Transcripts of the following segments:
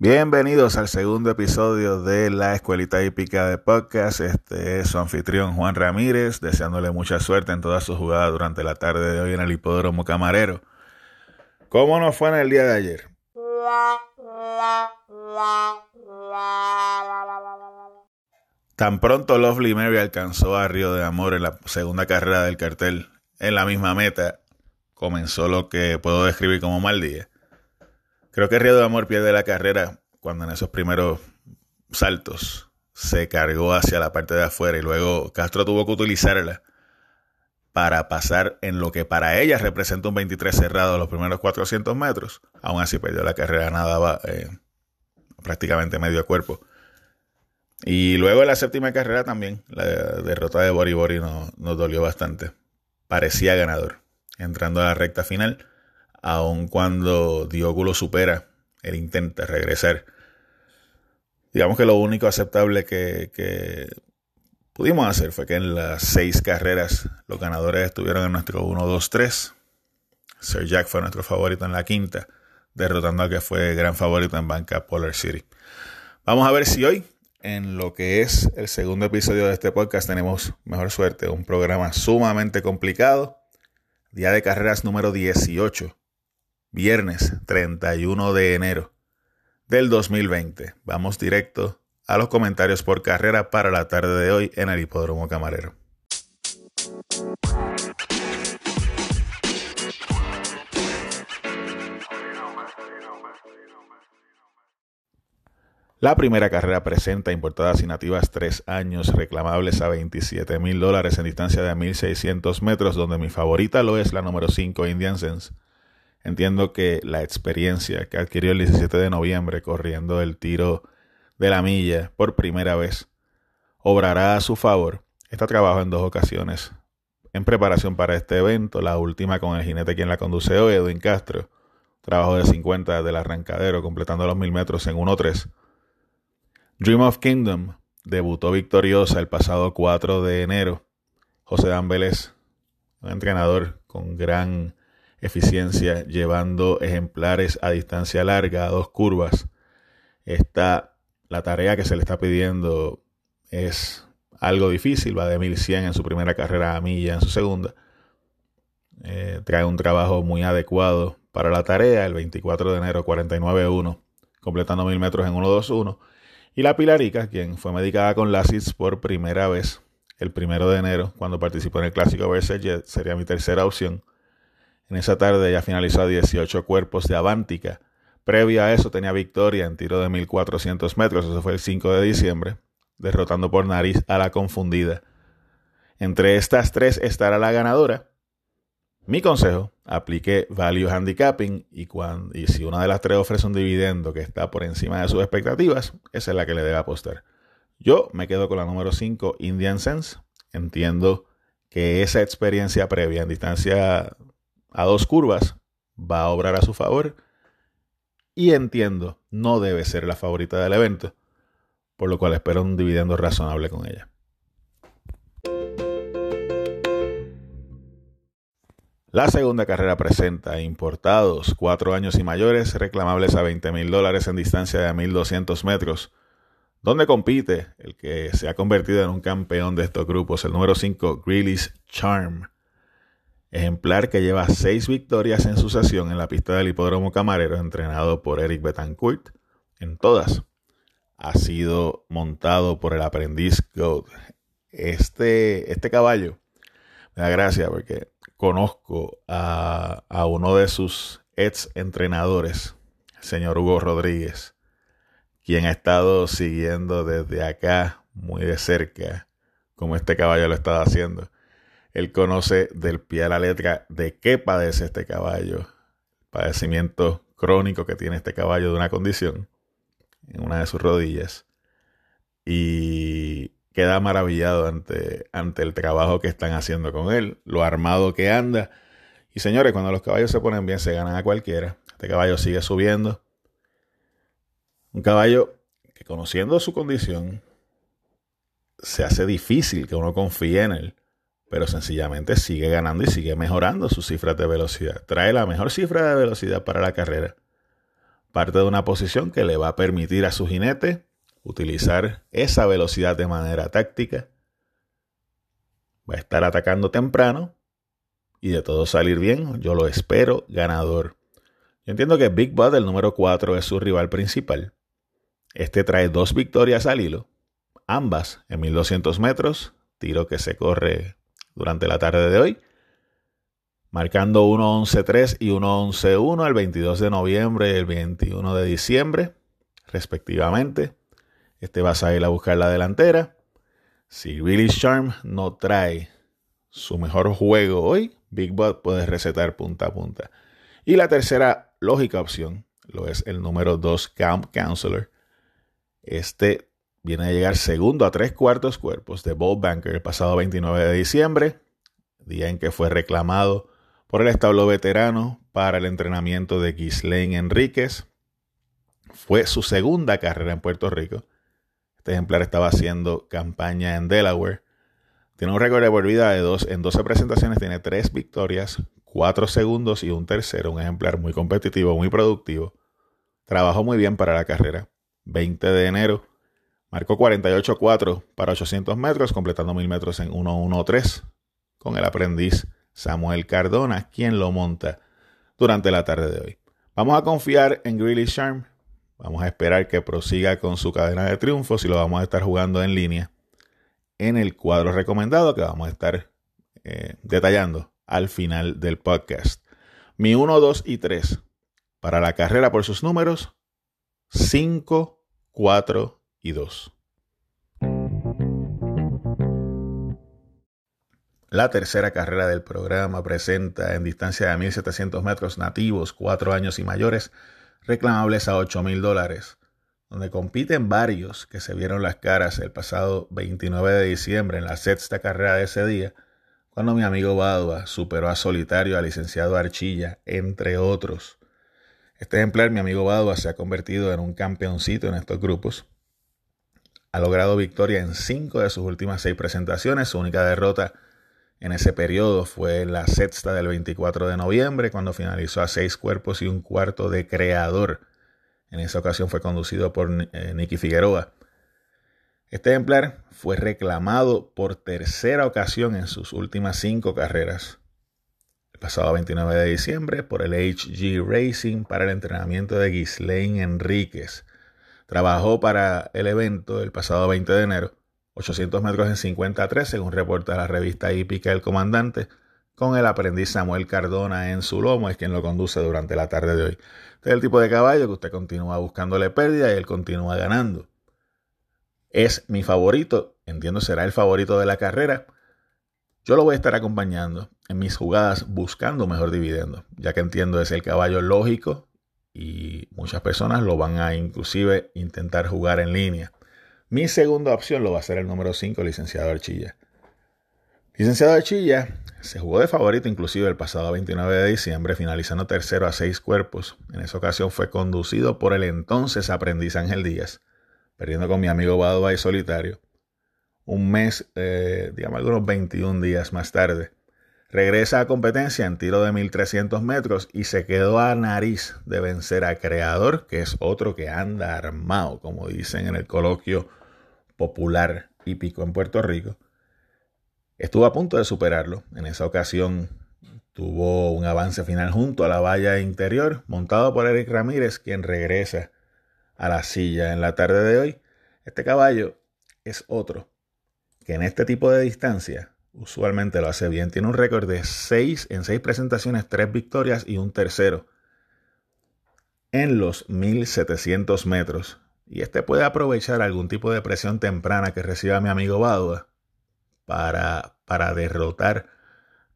Bienvenidos al segundo episodio de la Escuelita Hípica de Podcast. Este es su anfitrión Juan Ramírez, deseándole mucha suerte en todas sus jugadas durante la tarde de hoy en el Hipódromo Camarero. ¿Cómo nos fue en el día de ayer? Tan pronto Lovely Mary alcanzó a Río de Amor en la segunda carrera del cartel en la misma meta, comenzó lo que puedo describir como mal día. Creo que Río de Amor pierde la carrera cuando en esos primeros saltos se cargó hacia la parte de afuera y luego Castro tuvo que utilizarla para pasar en lo que para ella representa un 23 cerrado a los primeros 400 metros. Aún así perdió la carrera, nadaba eh, prácticamente medio cuerpo. Y luego en la séptima carrera también, la derrota de Bori Bori nos, nos dolió bastante. Parecía ganador entrando a la recta final, aun cuando Diogo supera, él intenta regresar. Digamos que lo único aceptable que, que pudimos hacer fue que en las seis carreras los ganadores estuvieron en nuestro 1-2-3. Sir Jack fue nuestro favorito en la quinta, derrotando al que fue gran favorito en banca Polar City. Vamos a ver si hoy, en lo que es el segundo episodio de este podcast, tenemos mejor suerte. Un programa sumamente complicado. Día de carreras número 18. Viernes 31 de enero del 2020. Vamos directo a los comentarios por carrera para la tarde de hoy en el Hipódromo Camarero. La primera carrera presenta importadas y nativas tres años reclamables a 27 mil dólares en distancia de 1600 metros, donde mi favorita lo es la número 5 Indian Sense. Entiendo que la experiencia que adquirió el 17 de noviembre corriendo el tiro de la milla por primera vez obrará a su favor. Está trabajo en dos ocasiones en preparación para este evento, la última con el jinete quien la conduce hoy, Edwin Castro. Trabajo de 50 del arrancadero, completando los mil metros en 1.3. Dream of Kingdom debutó victoriosa el pasado 4 de enero. José Dan Vélez, un entrenador con gran eficiencia, llevando ejemplares a distancia larga, a dos curvas. Está la tarea que se le está pidiendo es algo difícil, va de 1100 en su primera carrera a milla en su segunda. Eh, trae un trabajo muy adecuado para la tarea, el 24 de enero 49-1, completando 1000 metros en 1-2-1. Y la Pilarica, quien fue medicada con Lasits por primera vez el primero de enero, cuando participó en el clásico Versailles, sería mi tercera opción. En esa tarde ya finalizó a 18 cuerpos de Avántica, Previo a eso tenía victoria en tiro de 1400 metros, eso fue el 5 de diciembre, derrotando por nariz a la confundida. Entre estas tres estará la ganadora. Mi consejo, aplique value handicapping y, cuando, y si una de las tres ofrece un dividendo que está por encima de sus expectativas, esa es la que le debe apostar. Yo me quedo con la número 5, Indian Sense. Entiendo que esa experiencia previa en distancia a dos curvas va a obrar a su favor y entiendo no debe ser la favorita del evento, por lo cual espero un dividendo razonable con ella. La segunda carrera presenta importados, cuatro años y mayores, reclamables a 20 mil dólares en distancia de 1200 metros, donde compite el que se ha convertido en un campeón de estos grupos, el número 5, Greeley's Charm ejemplar que lleva seis victorias en sucesión en la pista del hipódromo camarero, entrenado por Eric Betancourt. En todas ha sido montado por el aprendiz Gold. Este, este caballo me da gracia porque conozco a, a uno de sus ex entrenadores, señor Hugo Rodríguez, quien ha estado siguiendo desde acá muy de cerca como este caballo lo estaba haciendo. Él conoce del pie a la letra de qué padece este caballo, padecimiento crónico que tiene este caballo de una condición en una de sus rodillas. Y queda maravillado ante, ante el trabajo que están haciendo con él, lo armado que anda. Y señores, cuando los caballos se ponen bien, se ganan a cualquiera. Este caballo sigue subiendo. Un caballo que conociendo su condición, se hace difícil que uno confíe en él pero sencillamente sigue ganando y sigue mejorando sus cifras de velocidad. Trae la mejor cifra de velocidad para la carrera. parte de una posición que le va a permitir a su jinete utilizar esa velocidad de manera táctica. Va a estar atacando temprano y de todo salir bien, yo lo espero ganador. Yo entiendo que Big Bud, el número 4, es su rival principal. Este trae dos victorias al hilo, ambas en 1200 metros, tiro que se corre durante la tarde de hoy, marcando 1.11.3 y 1.11.1 el 22 de noviembre y el 21 de diciembre, respectivamente. Este va a salir a buscar la delantera. Si Billy Charm no trae su mejor juego hoy, Big Bud puede recetar punta a punta. Y la tercera lógica opción lo es el número 2 Camp Counselor. Este viene a llegar segundo a tres cuartos cuerpos de Bob Banker el pasado 29 de diciembre, día en que fue reclamado por el establo veterano para el entrenamiento de Ghislaine Enríquez. Fue su segunda carrera en Puerto Rico. Este ejemplar estaba haciendo campaña en Delaware tiene un récord de por vida de dos, en 12 presentaciones, tiene tres victorias, cuatro segundos y un tercero. Un ejemplar muy competitivo, muy productivo. Trabajó muy bien para la carrera. 20 de enero. Marcó 48.4 para 800 metros, completando 1000 metros en 1.13 con el aprendiz Samuel Cardona, quien lo monta durante la tarde de hoy. Vamos a confiar en Greeley Sharm. Vamos a esperar que prosiga con su cadena de triunfos y lo vamos a estar jugando en línea en el cuadro recomendado que vamos a estar eh, detallando al final del podcast. Mi 1, 2 y 3 para la carrera por sus números 5, 4 y 2. La tercera carrera del programa presenta en distancia de 1.700 metros nativos, 4 años y mayores, reclamables a 8 mil dólares donde compiten varios que se vieron las caras el pasado 29 de diciembre en la sexta carrera de ese día, cuando mi amigo Badua superó a Solitario, al licenciado Archilla, entre otros. Este ejemplar, mi amigo Badua, se ha convertido en un campeoncito en estos grupos. Ha logrado victoria en cinco de sus últimas seis presentaciones. Su única derrota en ese periodo fue la sexta del 24 de noviembre, cuando finalizó a seis cuerpos y un cuarto de creador en esa ocasión fue conducido por eh, Nicky Figueroa. Este ejemplar fue reclamado por tercera ocasión en sus últimas cinco carreras. El pasado 29 de diciembre por el HG Racing para el entrenamiento de Ghislaine Enríquez. Trabajó para el evento el pasado 20 de enero, 800 metros en 53, según reporta la revista hípica El Comandante, con el aprendiz Samuel Cardona en su lomo, es quien lo conduce durante la tarde de hoy. Este es el tipo de caballo que usted continúa buscándole pérdida y él continúa ganando. Es mi favorito, entiendo será el favorito de la carrera. Yo lo voy a estar acompañando en mis jugadas buscando mejor dividendo, ya que entiendo es el caballo lógico y muchas personas lo van a inclusive intentar jugar en línea. Mi segunda opción lo va a ser el número 5, licenciado Archilla. Licenciado Archilla se jugó de favorito inclusive el pasado 29 de diciembre, finalizando tercero a seis cuerpos. En esa ocasión fue conducido por el entonces aprendiz Ángel Díaz, perdiendo con mi amigo Badua y Solitario. Un mes, eh, digamos algunos 21 días más tarde. Regresa a competencia en tiro de 1300 metros y se quedó a nariz de vencer a Creador, que es otro que anda armado, como dicen en el coloquio popular hípico en Puerto Rico Estuvo a punto de superarlo. En esa ocasión tuvo un avance final junto a la valla interior, montado por Eric Ramírez, quien regresa a la silla en la tarde de hoy. Este caballo es otro que en este tipo de distancia usualmente lo hace bien. Tiene un récord de 6 en 6 presentaciones, 3 victorias y un tercero en los 1700 metros. Y este puede aprovechar algún tipo de presión temprana que reciba mi amigo Badua para, para derrotar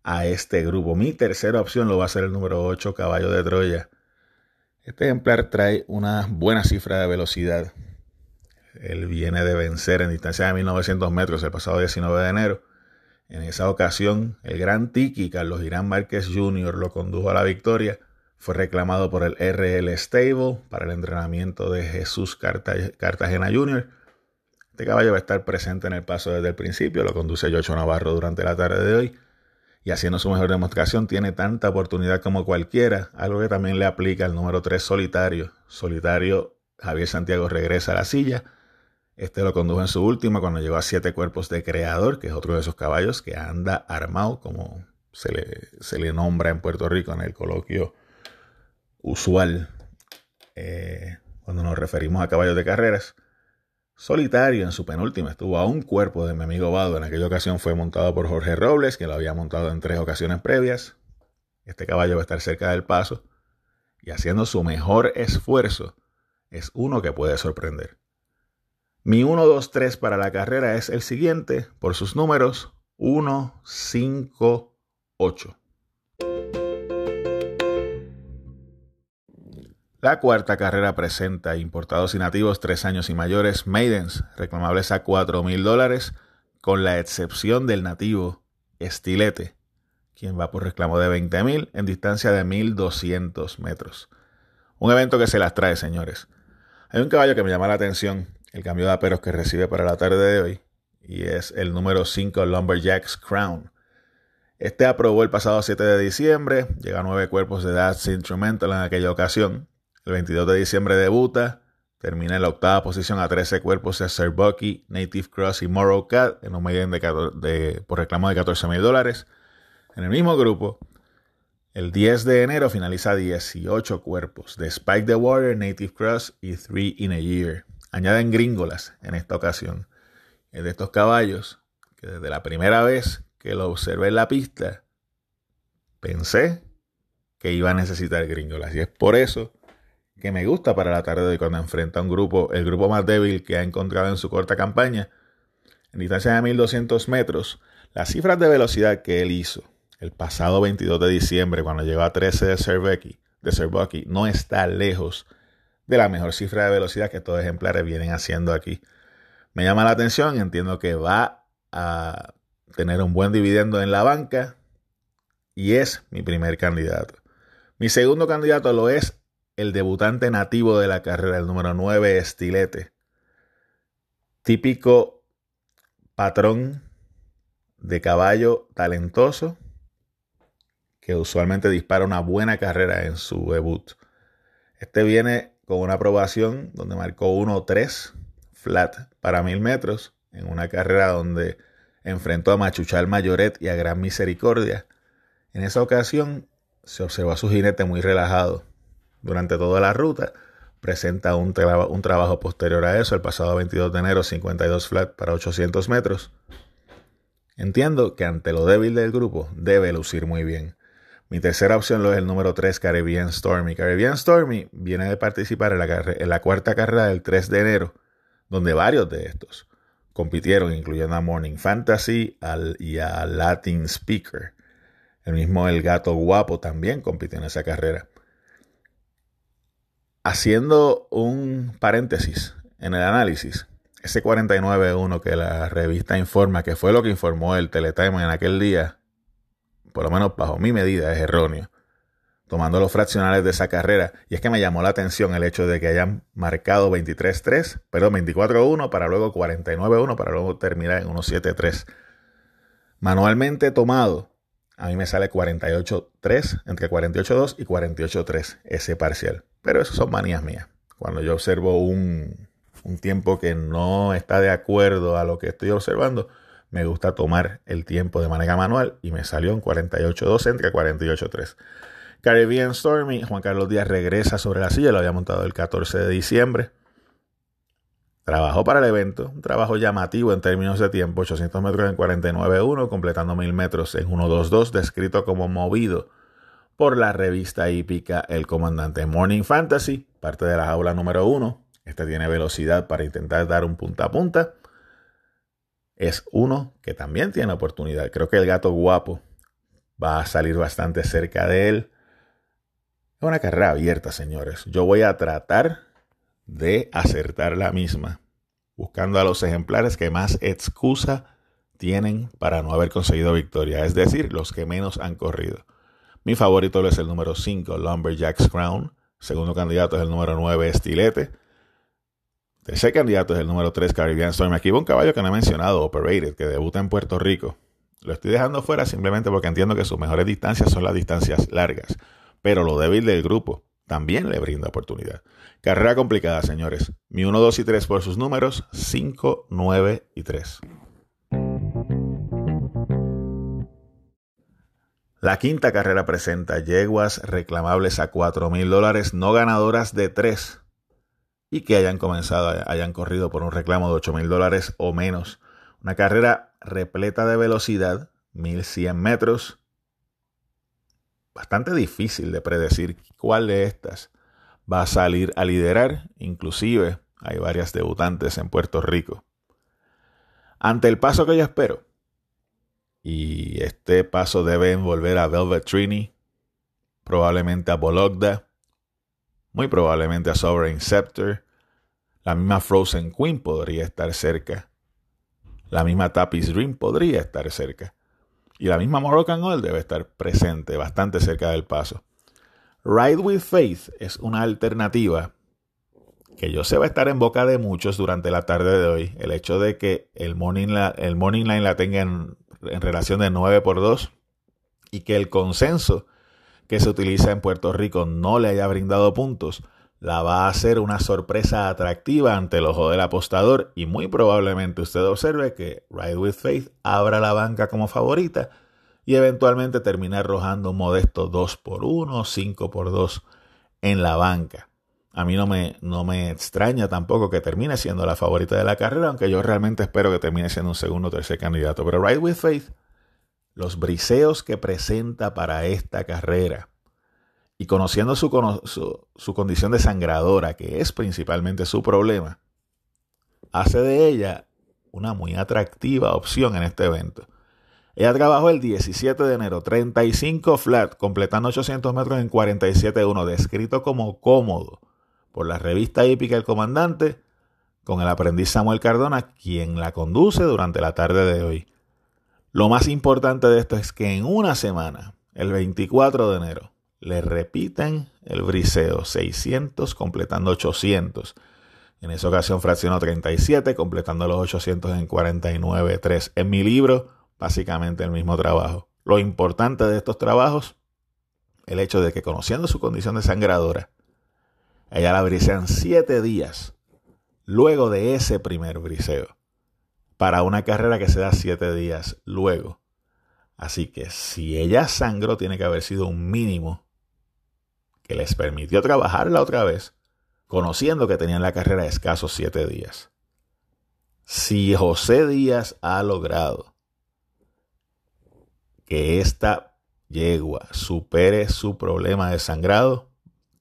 a este grupo. Mi tercera opción lo va a ser el número 8, Caballo de Troya. Este ejemplar trae una buena cifra de velocidad. Él viene de vencer en distancia de 1900 metros el pasado 19 de enero. En esa ocasión, el gran Tiki Carlos Irán Márquez Jr. lo condujo a la victoria. Fue reclamado por el RL Stable para el entrenamiento de Jesús Cartagena Jr. Este caballo va a estar presente en el paso desde el principio, lo conduce Yocho Navarro durante la tarde de hoy. y haciendo su mejor demostración tiene tanta oportunidad como cualquiera, algo que también le aplica al número 3 solitario. Solitario, Javier Santiago regresa a la silla. Este lo condujo en su última cuando llegó a siete cuerpos de creador, que es otro de esos caballos que anda armado, como se le, se le nombra en Puerto Rico en el coloquio usual eh, cuando nos referimos a caballos de carreras. Solitario en su penúltima estuvo a un cuerpo de mi amigo Vado. En aquella ocasión fue montado por Jorge Robles, que lo había montado en tres ocasiones previas. Este caballo va a estar cerca del paso y haciendo su mejor esfuerzo es uno que puede sorprender. Mi 1, 2, 3 para la carrera es el siguiente por sus números 1, 5, 8. La cuarta carrera presenta importados y nativos tres años y mayores, maidens, reclamables a 4 mil dólares, con la excepción del nativo Estilete, quien va por reclamo de 20 mil en distancia de 1200 metros. Un evento que se las trae, señores. Hay un caballo que me llama la atención, el cambio de aperos que recibe para la tarde de hoy, y es el número 5 Lumberjacks Crown. Este aprobó el pasado 7 de diciembre, llega a nueve cuerpos de That's Instrumental en aquella ocasión, el 22 de diciembre debuta, termina en la octava posición a 13 cuerpos de Sir Native Cross y Morrow Cat en un medio de, por reclamo de 14 mil dólares. En el mismo grupo, el 10 de enero finaliza 18 cuerpos de Spike the Water, Native Cross y Three in a Year. Añaden gringolas en esta ocasión. Es de estos caballos que desde la primera vez que lo observé en la pista, pensé que iba a necesitar gringolas. Y es por eso que me gusta para la tarde de cuando enfrenta a un grupo, el grupo más débil que ha encontrado en su corta campaña. En distancia de 1200 metros, las cifras de velocidad que él hizo el pasado 22 de diciembre, cuando llegó a 13 de Cervecki, de no está lejos la mejor cifra de velocidad que estos ejemplares vienen haciendo aquí. Me llama la atención, entiendo que va a tener un buen dividendo en la banca y es mi primer candidato. Mi segundo candidato lo es el debutante nativo de la carrera, el número 9, Estilete. Típico patrón de caballo talentoso que usualmente dispara una buena carrera en su debut. Este viene con una aprobación donde marcó 1-3 flat para mil metros en una carrera donde enfrentó a Machuchal Mayoret y a Gran Misericordia. En esa ocasión se observó a su jinete muy relajado, durante toda la ruta. Presenta un, un trabajo posterior a eso, el pasado 22 de enero, 52 flat para 800 metros. Entiendo que ante lo débil del grupo debe lucir muy bien. Mi tercera opción lo es el número 3, Caribbean Stormy. Caribbean Stormy viene de participar en la, cuarta carrera del 3 de enero, donde varios de estos compitieron, incluyendo a Morning Fantasy y a Latin Speaker. El mismo El Gato Guapo también compitió en esa carrera. Haciendo un paréntesis en el análisis, ese 49.1 que la revista informa, que fue lo que informó el Teletime en aquel día, por lo menos bajo mi medida, es erróneo. Tomando los fraccionales de esa carrera, y es que me llamó la atención el hecho de que hayan marcado 23.3, perdón, 24.1 para luego 49.1 para luego terminar en 1.73. Manualmente tomado, a mí me sale 48.3, entre 48.2 y 48.3 ese parcial. Pero eso son manías mías. Cuando yo observo un, tiempo que no está de acuerdo a lo que estoy observando, me gusta tomar el tiempo de manera manual y me salió en 48.2 entre 48.3. Caribbean Stormy, Juan Carlos Díaz regresa sobre la silla, lo había montado el 14 de diciembre. Trabajó para el evento, un trabajo llamativo en términos de tiempo, 800 metros en 49.1, completando 1000 metros en 1.22, descrito como movido por la revista hípica El Comandante Morning Fantasy, parte de la jaula número 1. Este tiene velocidad para intentar dar un punta a punta. Es uno que también tiene oportunidad. Creo que el gato guapo va a salir bastante cerca de él. Es una carrera abierta, señores. Yo voy a tratar de acertar la misma, buscando a los ejemplares que más excusa tienen para no haber conseguido victoria, es decir, los que menos han corrido. Mi favorito es el número 5, Lumberjacks Crown. Segundo candidato es el número 9, Estilete. Tercer candidato es el número 3, Caribbean Storm. Aquí va un caballo que no he mencionado, Operated, que debuta en Puerto Rico. Lo estoy dejando fuera simplemente porque entiendo que sus mejores distancias son las distancias largas. Pero lo débil del grupo también le brinda oportunidad. Carrera complicada, señores. Mi 1, 2 y 3 por sus números, 5, 9 y 3. La quinta carrera presenta yeguas reclamables a 4 mil dólares, no ganadoras de 3 y que hayan comenzado, hayan corrido por un reclamo de 8 mil dólares o menos. Una carrera repleta de velocidad, 1100 metros. Bastante difícil de predecir cuál de estas va a salir a liderar. Inclusive hay varias debutantes en Puerto Rico. Ante el paso que yo espero, y este paso debe envolver a Velvet Trini, probablemente a Bologda, muy probablemente a Sovereign Scepter. La misma Frozen Queen podría estar cerca. La misma Tappy's Dream podría estar cerca. Y la misma Moroccan Oil debe estar presente, bastante cerca del paso. Ride with Faith es una alternativa que yo sé va a estar en boca de muchos durante la tarde de hoy. El hecho de que el morning, line la tenga en en relación de 9 por 2 y que el consenso que se utiliza en Puerto Rico no le haya brindado puntos, la va a hacer una sorpresa atractiva ante el ojo del apostador y muy probablemente usted observe que Ride with Faith abra la banca como favorita y eventualmente termine arrojando un modesto 2 por 1, 5 por 2 en la banca. A mí no me, no me extraña tampoco que termine siendo la favorita de la carrera, aunque yo realmente espero que termine siendo un segundo o tercer candidato. Pero Ride with Faith, los briseos que presenta para esta carrera y conociendo su, su, condición de sangradora, que es principalmente su problema, hace de ella una muy atractiva opción en este evento. Ella trabajó el 17 de enero, 35 flat, completando 800 metros en 47.1, descrito como cómodo por la revista hípica El Comandante, con el aprendiz Samuel Cardona, quien la conduce durante la tarde de hoy. Lo más importante de esto es que en una semana, el 24 de enero, le repiten el briseo 600 completando 800. En esa ocasión fraccionó 37 completando los 800 en 49.3. En mi libro, básicamente el mismo trabajo. Lo importante de estos trabajos, el hecho de que conociendo su condición de sangradora, ella la brisean siete días luego de ese primer briseo. Para una carrera que se da siete días luego. Así que si ella sangró, tiene que haber sido un mínimo que les permitió trabajarla otra vez, conociendo que tenían la carrera escasos siete días. Si José Díaz ha logrado que esta yegua supere su problema de sangrado,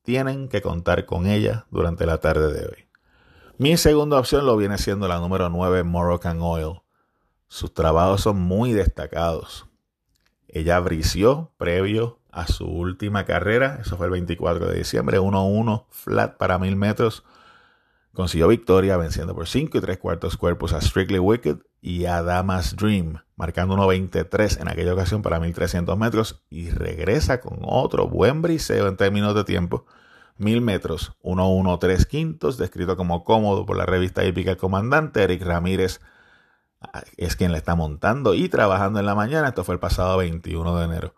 tienen que contar con ella durante la tarde de hoy. Mi segunda opción lo viene siendo la número 9, Moroccan Oil. Sus trabajos son muy destacados. Ella brició previo a su última carrera, eso fue el 24 de diciembre, 1-1 flat para mil metros. Consiguió victoria venciendo por 5 y 3 cuartos cuerpos a Strictly Wicked y a Damas Dream, marcando 1.23 en aquella ocasión para 1300 metros y regresa con otro buen briseo en términos de tiempo 1000 metros, 1.13 quintos, descrito como cómodo por la revista hípica Comandante. Eric Ramírez ah, es quien le está montando y trabajando en la mañana. Esto fue el pasado 21 de enero.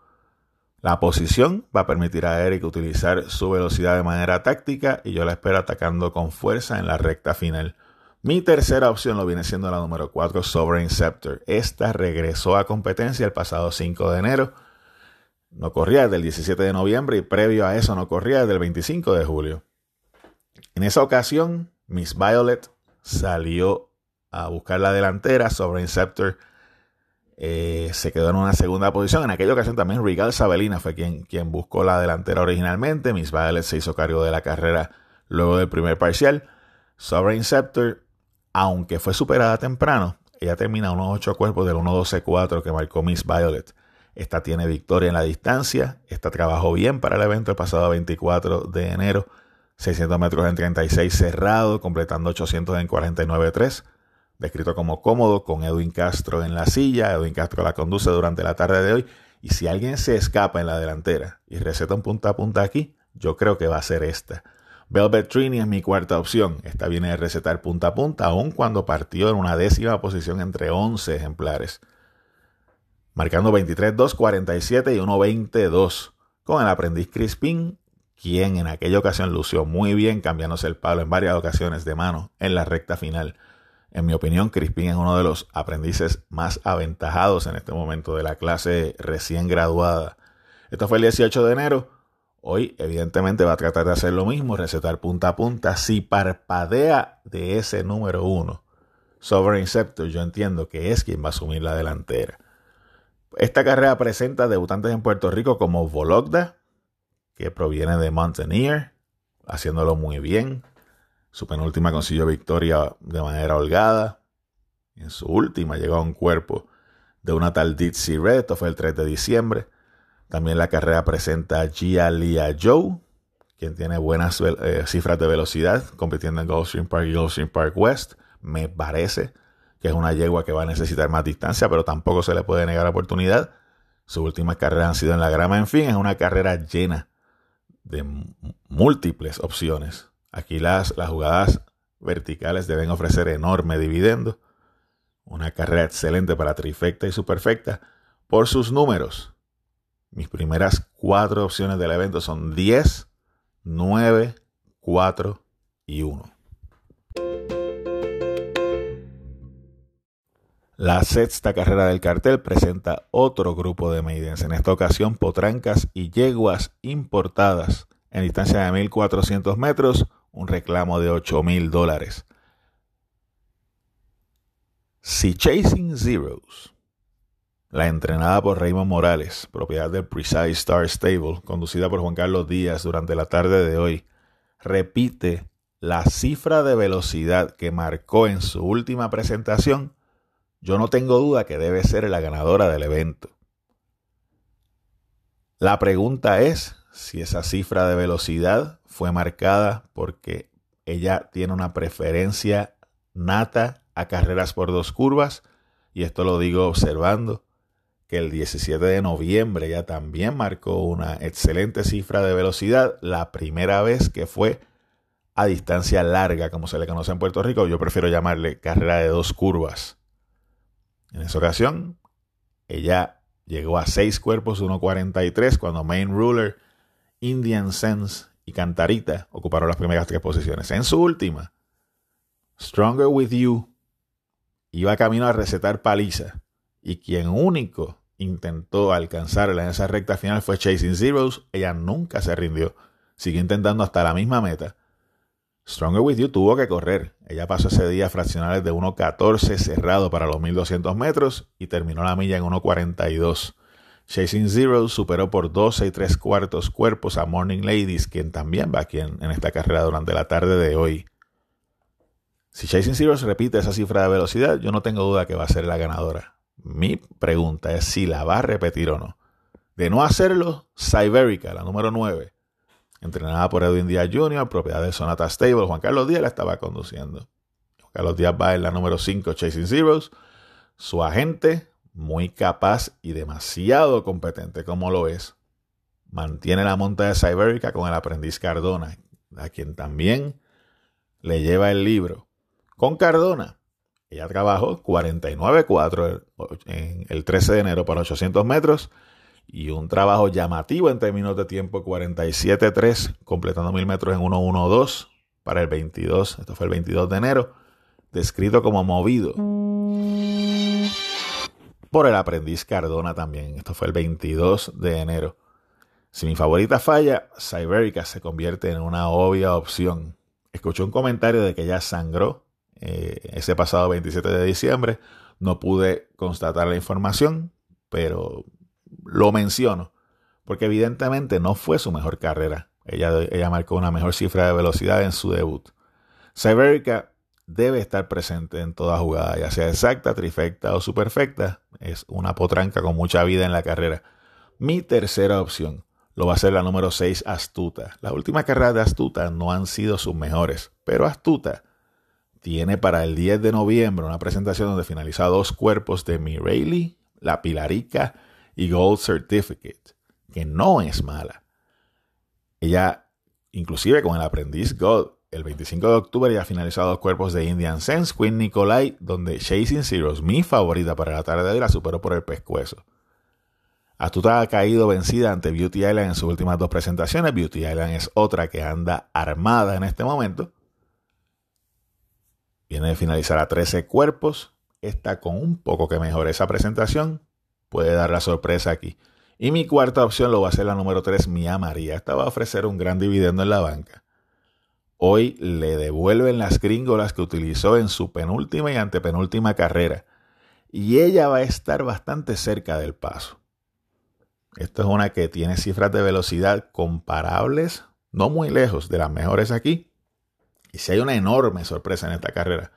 La posición va a permitir a Eric utilizar su velocidad de manera táctica y yo la espero atacando con fuerza en la recta final. Mi tercera opción lo viene siendo la número 4, Sovereign Scepter. Esta regresó a competencia el pasado 5 de enero no corría desde el 17 de noviembre y previo a eso no corría desde el 25 de julio. En esa ocasión, Miss Violet salió a buscar la delantera. sobre Inceptor eh, se quedó en una segunda posición. En aquella ocasión también Regal Sabelina fue quien, quien buscó la delantera originalmente. Miss Violet se hizo cargo de la carrera luego del primer parcial. Sovereign Scepter, aunque fue superada temprano, ella termina unos 8 cuerpos del 1.12.4 que marcó Miss Violet. Esta tiene victoria en la distancia. Esta trabajó bien para el evento el pasado 24 de enero. 600 metros en 36 cerrado, completando 800 en 49.3. Descrito como cómodo con Edwin Castro en la silla. Edwin Castro la conduce durante la tarde de hoy. Y si alguien se escapa en la delantera y receta un punta a punta aquí, yo creo que va a ser esta. Velvet Trini es mi cuarta opción. Esta viene de recetar punta a punta, aun cuando partió en una décima posición entre 11 ejemplares. Marcando 23-2, 47 y 1-22, con el aprendiz Crispin, quien en aquella ocasión lució muy bien, cambiándose el palo en varias ocasiones de mano en la recta final. En mi opinión, Crispin es uno de los aprendices más aventajados en este momento de la clase recién graduada. Esto fue el 18 de enero. Hoy, evidentemente, va a tratar de hacer lo mismo, recetar punta a punta. Si parpadea de ese número uno, Sovereign Scepter, yo entiendo que es quien va a asumir la delantera. Esta carrera presenta debutantes en Puerto Rico como Vologda, que proviene de Mountaineer, haciéndolo muy bien. Su penúltima consiguió victoria de manera holgada. En su última llegó a un cuerpo de una tal Red, esto fue el 3 de diciembre. También la carrera presenta a Gia Lia Joe, quien tiene buenas eh, cifras de velocidad, compitiendo en Gulfstream Park y Gulfstream Park West. Me parece que es una yegua que va a necesitar más distancia, pero tampoco se le puede negar oportunidad. Sus últimas carreras han sido en la grama. En fin, es una carrera llena de múltiples opciones. Aquí las, las jugadas verticales deben ofrecer enorme dividendo. Una carrera excelente para trifecta y superfecta por sus números. Mis primeras cuatro opciones del evento son 10, 9, 4 y 1. La sexta carrera del cartel presenta otro grupo de maidens, en esta ocasión potrancas y yeguas importadas en distancia de 1400 metros un reclamo de 8 mil dólares. Si Chasing Zeros, la entrenada por Raymond Morales, propiedad del Precise Star Stable, conducida por Juan Carlos Díaz durante la tarde de hoy, repite la cifra de velocidad que marcó en su última presentación, yo no tengo duda que debe ser la ganadora del evento. La pregunta es si esa cifra de velocidad fue marcada porque ella tiene una preferencia nata a carreras por dos curvas, y esto lo digo observando que el 17 de noviembre ya también marcó una excelente cifra de velocidad, la primera vez que fue a distancia larga, como se le conoce en Puerto Rico, yo prefiero llamarle carrera de dos curvas. En esa ocasión, ella llegó a seis cuerpos 1.43 cuando Main Ruler, Indian Sense y Cantarita ocuparon las primeras tres posiciones. En su última, Stronger With You iba camino a recetar paliza y quien único intentó alcanzarla en esa recta final fue Chasing Zeros. Ella nunca se rindió, siguió intentando hasta la misma meta. Stronger With You tuvo que correr. Ella pasó ese día fraccionales de 1.14 cerrado para los 1200 metros y terminó la milla en 1.42. Chasing Zero superó por 12 y 3 cuartos cuerpos a Morning Ladies, quien también va aquí en, esta carrera durante la tarde de hoy. Si Chasing Zero repite esa cifra de velocidad, yo no tengo duda que va a ser la ganadora. Mi pregunta es si la va a repetir o no. De no hacerlo, Cyberica, la número 9, entrenada por Edwin Díaz Jr., propiedad de Sonata Stable, Juan Carlos Díaz la estaba conduciendo. Juan Carlos Díaz va en la número 5, Chasing Zeros. Su agente, muy capaz y demasiado competente como lo es, mantiene la monta de Cyberica con el aprendiz Cardona, a quien también le lleva el libro. Con Cardona, ella trabajó 49.4 en el 13 de enero para 800 metros y un trabajo llamativo en términos de tiempo 47.3, completando 1000 metros en 1.12 para el 22, esto fue el 22 de enero, descrito como movido por el aprendiz Cardona también. Esto fue el 22 de enero. Si mi favorita falla, Cyberica se convierte en una obvia opción. Escuché un comentario de que ella sangró eh, ese pasado 27 de diciembre. No pude constatar la información, pero lo menciono, porque evidentemente no fue su mejor carrera. Ella, ella marcó una mejor cifra de velocidad en su debut. Cyberica debe estar presente en toda jugada, ya sea exacta, trifecta o superfecta. Es una potranca con mucha vida en la carrera. Mi tercera opción lo va a ser la número 6, Astuta. Las últimas carreras de Astuta no han sido sus mejores, pero Astuta tiene para el 10 de noviembre una presentación donde finaliza dos cuerpos de Miraley, La Pilarica y Gold Certificate, que no es mala. Ella, inclusive con el aprendiz God, el 25 de octubre ya finalizado dos cuerpos de Indian Sense, Queen Nicolai, donde Chasing Zeros, mi favorita para la tarde de la superó por el pescuezo. Astuta ha caído vencida ante Beauty Island en sus últimas dos presentaciones. Beauty Island es otra que anda armada en este momento. Viene de finalizar a 13 cuerpos. Está con un poco que mejore esa presentación. Puede dar la sorpresa aquí. Y mi cuarta opción lo va a ser la número 3, Mía María. Esta va a ofrecer un gran dividendo en la banca. Hoy le devuelven las gringolas que utilizó en su penúltima y antepenúltima carrera. Y ella va a estar bastante cerca del paso. Esta es una que tiene cifras de velocidad comparables, no muy lejos de las mejores aquí. Y si hay una enorme sorpresa en esta carrera,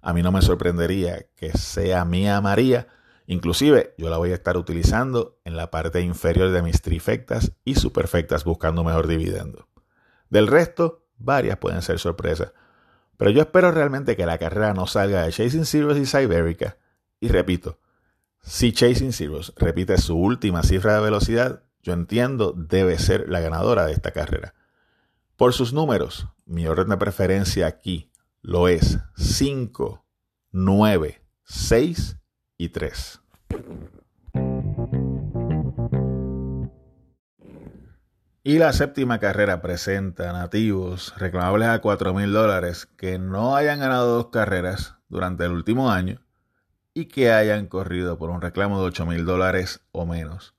a mí no me sorprendería que sea Mía María. Inclusive yo la voy a estar utilizando en la parte inferior de mis trifectas y superfectas buscando mejor dividendo. Del resto, varias pueden ser sorpresas. Pero yo espero realmente que la carrera no salga de Chasing Zeros y Siberica. Y repito, si Chasing Zeros repite su última cifra de velocidad, yo entiendo debe ser la ganadora de esta carrera. Por sus números, mi orden de preferencia aquí lo es 5, 9, 6 y 3. Y la séptima carrera presenta nativos reclamables a 4 mil dólares que no hayan ganado dos carreras durante el último año y que hayan corrido por un reclamo de 8 mil dólares o menos.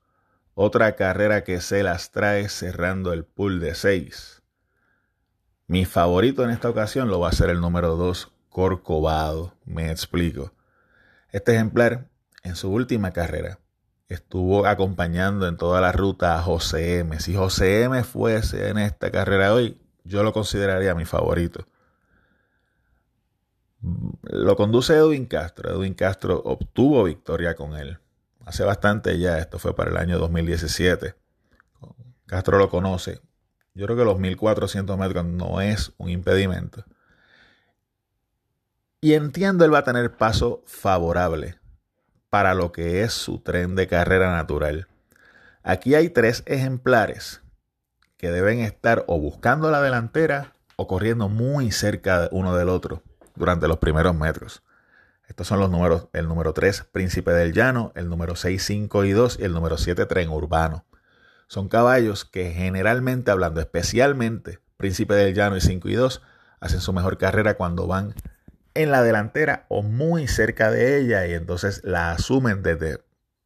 Otra carrera que se las trae cerrando el pool de 6. Mi favorito en esta ocasión lo va a ser el número 2, Corcovado. Me explico. Este ejemplar, en su última carrera, estuvo acompañando en toda la ruta a José M. Si José M fuese en esta carrera hoy, yo lo consideraría mi favorito. Lo conduce Edwin Castro. Edwin Castro obtuvo victoria con él. Hace bastante ya, esto fue para el año 2017. Castro lo conoce. Yo creo que los 1400 metros no es un impedimento. Y entiendo él va a tener paso favorable para lo que es su tren de carrera natural. Aquí hay tres ejemplares que deben estar o buscando la delantera o corriendo muy cerca uno del otro durante los primeros metros. Estos son los números, el número 3, Príncipe del Llano, el número 6, 5 y 2 y el número 7, Tren Urbano. Son caballos que generalmente hablando, especialmente Príncipe del Llano y 5 y 2, hacen su mejor carrera cuando van en la delantera o muy cerca de ella y entonces la asumen desde,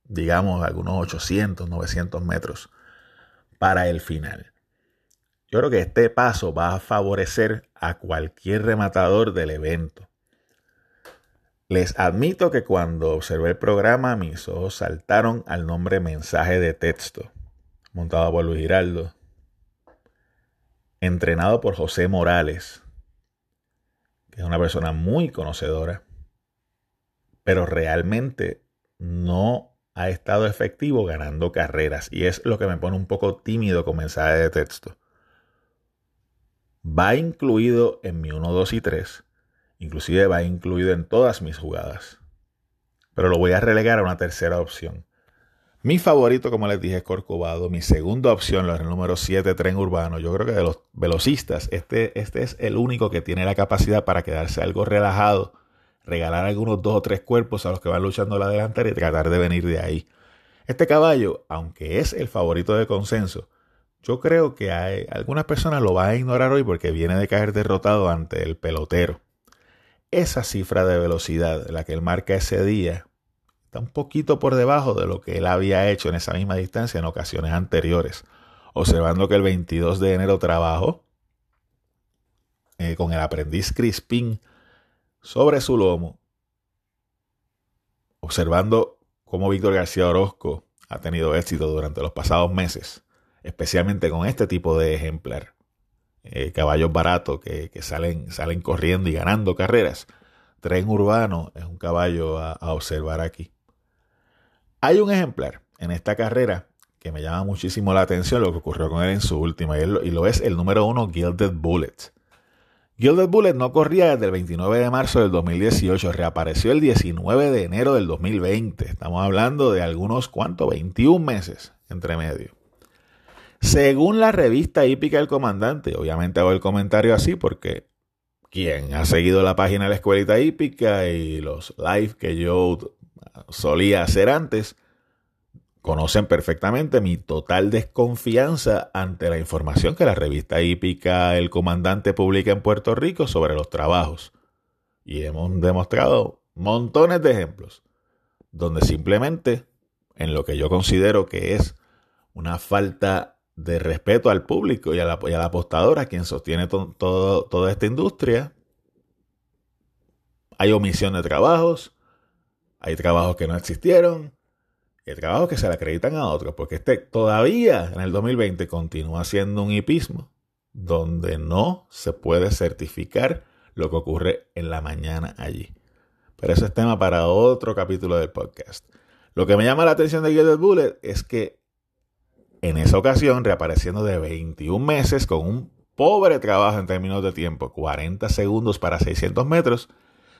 digamos, algunos 800, 900 metros para el final. Yo creo que este paso va a favorecer a cualquier rematador del evento. Les admito que cuando observé el programa mis ojos saltaron al nombre mensaje de texto, montado por Luis Giraldo, entrenado por José Morales, es una persona muy conocedora, pero realmente no ha estado efectivo ganando carreras. Y es lo que me pone un poco tímido con mensaje de texto. Va incluido en mi 1, 2 y 3. Inclusive va incluido en todas mis jugadas. Pero lo voy a relegar a una tercera opción. Mi favorito, como les dije, es Corcovado. Mi segunda opción el número 7, Tren Urbano. Yo creo que de los velocistas, este, este es el único que tiene la capacidad para quedarse algo relajado, regalar algunos dos o tres cuerpos a los que van luchando la delantera y tratar de venir de ahí. Este caballo, aunque es el favorito de consenso, yo creo que hay, algunas personas lo van a ignorar hoy porque viene de caer derrotado ante el pelotero. Esa cifra de velocidad, la que él marca ese día, está un poquito por debajo de lo que él había hecho en esa misma distancia en ocasiones anteriores, observando que el 22 de enero trabajó eh, con el aprendiz Crispín sobre su lomo, observando cómo Víctor García Orozco ha tenido éxito durante los pasados meses, especialmente con este tipo de ejemplar. Eh, caballos baratos que, salen, salen corriendo y ganando carreras. Tren urbano es un caballo a observar aquí. Hay un ejemplar en esta carrera que me llama muchísimo la atención lo que ocurrió con él en su última, y, lo es el número uno, Gilded Bullet. Gilded Bullet no corría desde el 29 de marzo del 2018, reapareció el 19 de enero del 2020. Estamos hablando de algunos, ¿cuántos? 21 meses entre medio. Según la revista hípica del comandante, obviamente hago el comentario así porque quien ha seguido la página de la escuelita hípica y los live que yo solía hacer antes, conocen perfectamente mi total desconfianza ante la información que la revista hípica El Comandante publica en Puerto Rico sobre los trabajos. Y hemos demostrado montones de ejemplos donde simplemente en lo que yo considero que es una falta de respeto al público y a la, a la apostadora, quien sostiene todo, toda esta industria, hay omisión de trabajos, hay trabajos que no existieron, y hay trabajos que se le acreditan a otros, porque este todavía en el 2020 continúa siendo un hipismo donde no se puede certificar lo que ocurre en la mañana allí. Pero ese es tema para otro capítulo del podcast. Lo que me llama la atención de Gilded Bullet es que en esa ocasión, reapareciendo de 21 meses con un pobre trabajo en términos de tiempo, 40 segundos para 600 metros,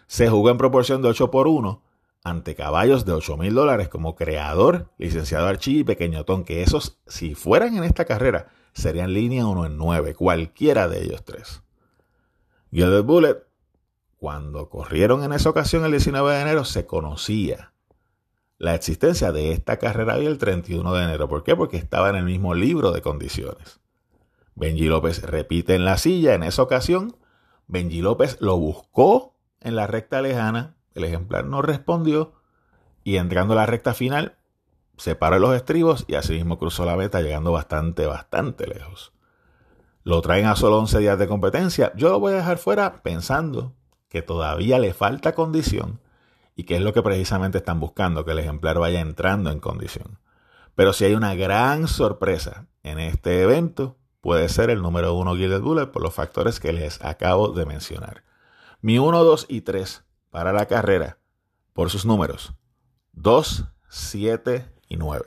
se jugó en proporción de 8 por 1 ante caballos de 8 mil dólares como creador, licenciado Archie y Pequeñotón, que esos, si fueran en esta carrera, serían línea 1 en 9, cualquiera de ellos tres. Gilded Bullet cuando corrieron en esa ocasión el 19 de enero, se conocía la existencia de esta carrera hoy el 31 de enero. ¿Por qué? Porque estaba en el mismo libro de condiciones. Benji López repite en la silla en esa ocasión. Benji López lo buscó en la recta lejana. El ejemplar no respondió. Y entrando a la recta final, separó los estribos y así mismo cruzó la meta, llegando bastante, bastante lejos. Lo traen a solo 11 días de competencia. Yo lo voy a dejar fuera pensando que todavía le falta condición y que es lo que precisamente están buscando, que el ejemplar vaya entrando en condición. Pero si hay una gran sorpresa en este evento, puede ser el número uno Gilded Bullet por los factores que les acabo de mencionar. Mi 1, 2 y 3 para la carrera, por sus números, 2, 7 y 9.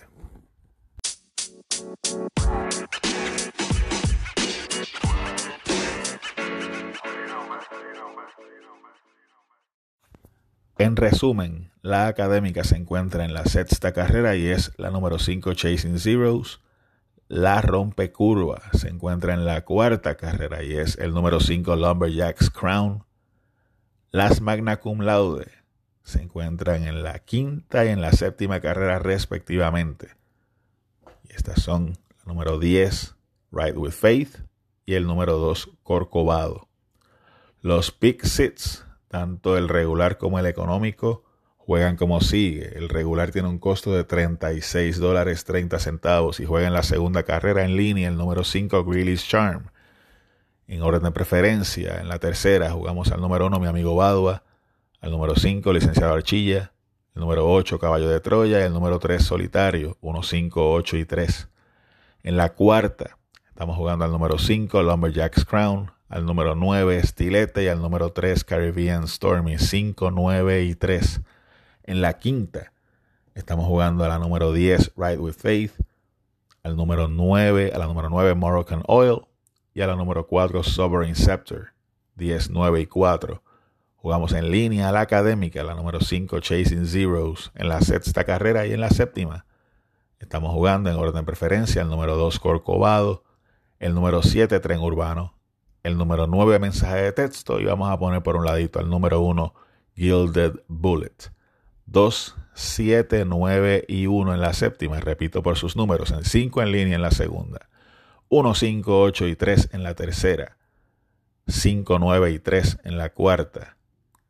En resumen, la académica se encuentra en la sexta carrera y es la número 5 Chasing Zeros. La rompe curva se encuentra en la cuarta carrera y es el número 5 Lumberjacks Crown. Las Magna Cum Laude se encuentran en la quinta y en la séptima carrera respectivamente. Y estas son la número 10 Ride with Faith y el número 2 Corcovado. Los Pick Sits tanto el regular como el económico juegan como sigue. El regular tiene un costo de 36 dólares 30 centavos y juega en la segunda carrera en línea el número 5 Greeley's Charm. En orden de preferencia, en la tercera jugamos al número 1 mi amigo Badua, al número 5 licenciado Archilla, el número 8 Caballo de Troya. Y el número 3 Solitario, 1, 5, 8 y 3. En la cuarta estamos jugando al número 5 Lumberjack's Crown, al número 9 Estilete. Y al número 3 Caribbean Stormy. 5, 9 y 3. En la quinta estamos jugando a la número 10 Ride with Faith, al número 9, a la número 9 Moroccan Oil y a la número 4 Sovereign Scepter 10, 9 y 4. Jugamos en línea a la académica, la número 5 Chasing Zeros en la sexta carrera y en la séptima. Estamos jugando en orden de preferencia el número 2 Corcovado, el número 7 Tren Urbano, el número 9 mensaje de texto y vamos a poner por un ladito al número 1 Gilded Bullet. 2, 7, 9 y 1 en la séptima, repito por sus números, en 5 en línea en la segunda. 1, 5, 8 y 3 en la tercera. 5, 9 y 3 en la cuarta.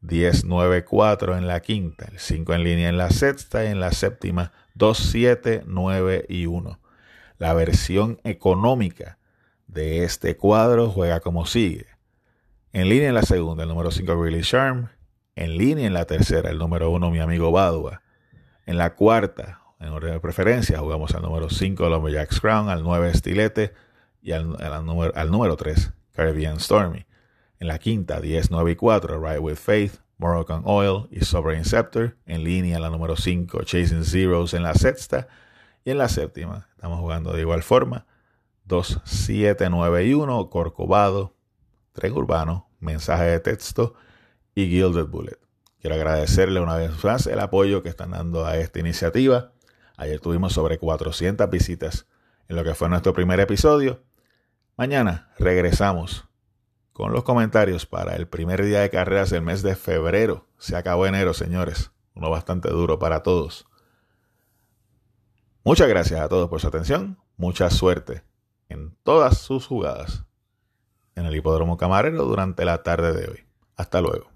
10, 9, 4 en la quinta. El 5 en línea en la sexta y en la séptima 2, 7, 9 y 1. La versión económica de este cuadro juega como sigue. En línea en la segunda, el número 5 Really Charm. En línea en la tercera, el número 1 mi amigo Badua. En la cuarta, en orden de preferencia, jugamos al número 5 Lumberjacks Crown, al 9 Estilete y al, número, al número 3 Caribbean Stormy. En la quinta, 10, 9 y 4, Ride with Faith, Moroccan Oil y Sovereign Scepter. En línea, la número 5, Chasing Zeros en la sexta. Y en la séptima, estamos jugando de igual forma, 2, 7, 9 y 1, Corcovado, Tren Urbano, mensaje de texto y Gilded Bullet. Quiero agradecerle una vez más el apoyo que están dando a esta iniciativa. Ayer tuvimos sobre 400 visitas en lo que fue nuestro primer episodio. Mañana regresamos con los comentarios para el primer día de carreras del mes de febrero. Se acabó enero, señores. Uno bastante duro para todos. Muchas gracias a todos por su atención. Mucha suerte en todas sus jugadas en el hipódromo camarero durante la tarde de hoy. Hasta luego.